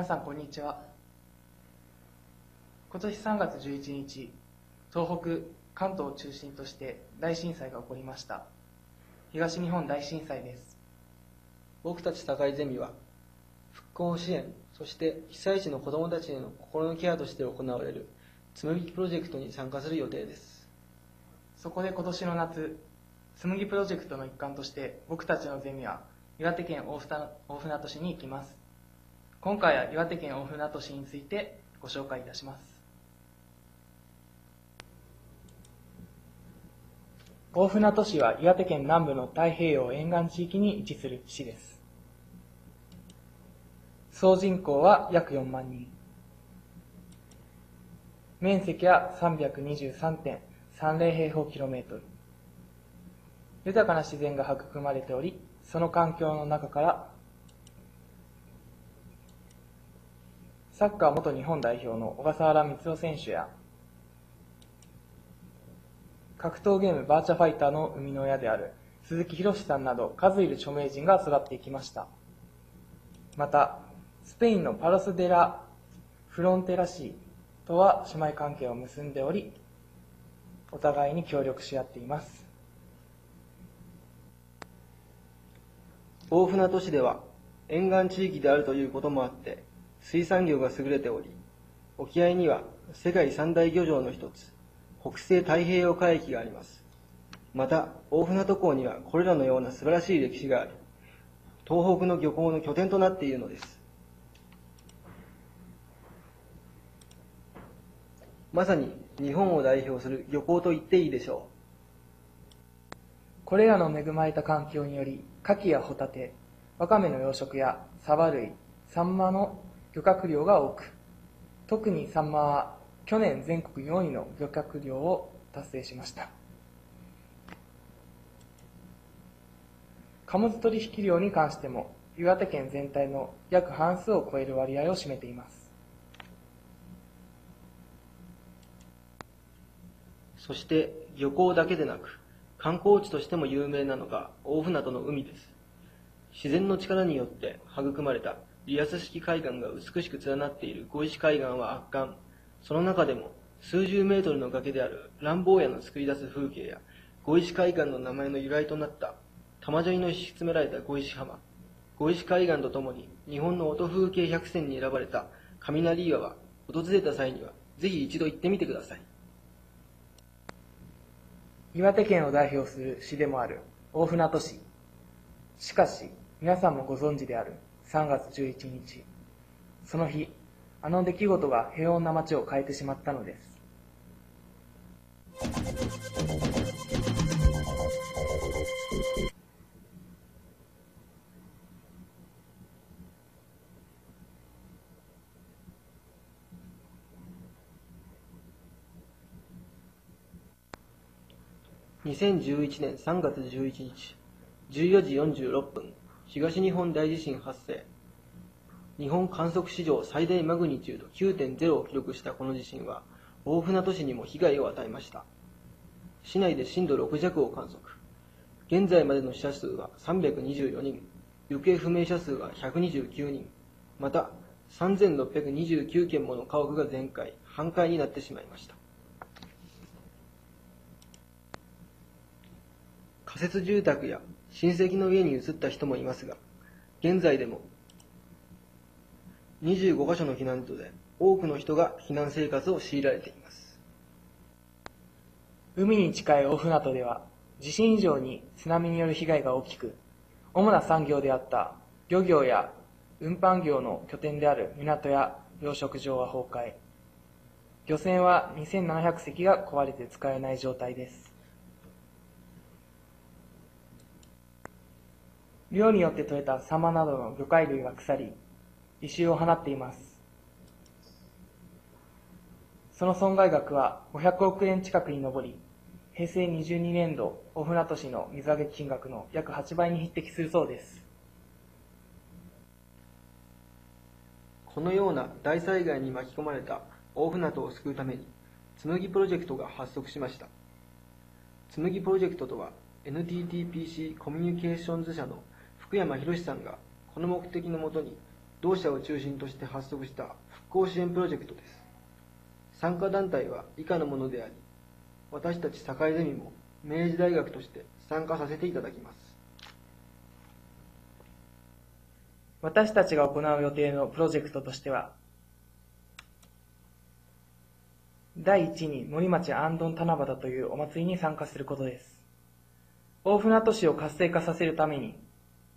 皆さんこんにちは。今年3月11日東北関東を中心として大震災が起こりました。東日本大震災です。僕たち堺ゼミは復興支援そして被災地の子どもたちへの心のケアとして行われる紬プロジェクトに参加する予定です。そこで今年の夏紬プロジェクトの一環として僕たちのゼミは岩手県大船大船渡市に行きます今回は岩手県大船渡市についてご紹介いたします。大船渡市は岩手県南部の太平洋沿岸地域に位置する市です。総人口は約4万人。面積は323.30平方キロメートル。豊かな自然が育まれておりその環境の中からサッカー元日本代表の小笠原光雄選手や格闘ゲームバーチャファイターの生みの親である鈴木宏さんなど数いる著名人が育っていきました。またスペインのパロス・デラ・フロンテラシーとは姉妹関係を結んでおりお互いに協力し合っています。大船渡市では沿岸地域であるということもあって水産業が優れており沖合には世界三大漁場の一つ北西太平洋海域があります。また大船渡港にはこれらのような素晴らしい歴史があり東北の漁港の拠点となっているのです。まさに日本を代表する漁港と言っていいでしょう。これらの恵まれた環境により牡蠣やホタテワカメの養殖やサバ類サンマの漁獲量が多く特にサンマは去年全国4位の漁獲量を達成しました。貨物取引量に関しても岩手県全体の約半数を超える割合を占めています。そして漁港だけでなく観光地としても有名なのが大船渡の海です。自然の力によって育まれたリアス式海岸が美しく連なっている。小石海岸は圧巻。その中でも数十メートルの崖である乱暴屋の作り出す風景や小石海岸の名前の由来となった玉砂利の敷き詰められた小石浜。小石海岸とともに日本の音風景百選に選ばれた雷岩は訪れた際にはぜひ一度行ってみてください。岩手県を代表する市でもある大船渡市。しかし皆さんもご存知である。3月11日。その日あの出来事が平穏な街を変えてしまったのです。2011年3月11日14時46分。東日本大地震発生。日本観測史上最大マグニチュード9.0を記録したこの地震は大船渡市にも被害を与えました。市内で震度6弱を観測。現在までの死者数は324人。行方不明者数は129人。また3629件もの家屋が全壊半壊になってしまいました。仮設住宅や親戚の家に移った人もいますが現在でも25カ所の避難所で多くの人が避難生活を強いられています。海に近い大船渡では地震以上に津波による被害が大きく主な産業であった漁業や運搬業の拠点である港や養殖場は崩壊。漁船は2700隻が壊れて使えない状態です。漁によって取れたサマなどの魚介類が腐り異臭を放っています。その損害額は500億円近くに上り平成22年度大船渡市の水揚げ金額の約8倍に匹敵するそうです。このような大災害に巻き込まれた大船渡を救うために紬プロジェクトが発足しました。紬プロジェクトとは NTTPC コミュニケーションズ社の福山博さんがこの目的のもとに同社を中心として発足した復興支援プロジェクトです参加団体は以下のものであり私たち堺ゼミも明治大学として参加させていただきます私たちが行う予定のプロジェクトとしては、第一に森町アンドン七夕というお祭りに参加することです。大船渡市を活性化させるために、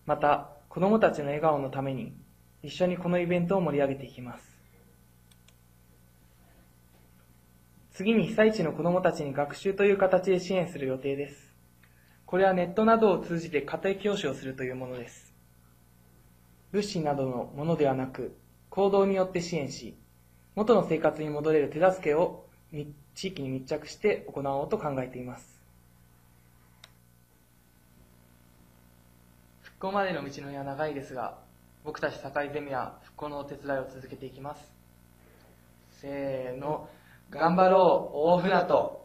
また子供たちの笑顔のために、一緒にこのイベントを盛り上げていきます。次に被災地の子供たちに学習という形で支援する予定です。これはネットなどを通じて家庭教師をするというものです。物資などのものではなく、行動によって支援し、元の生活に戻れる手助けを地域に密着して行おうと考えています。復興までの道のりは長いですが、僕たち堺ゼミは復興のお手伝いを続けていきます。せーの、頑張ろう、大船渡。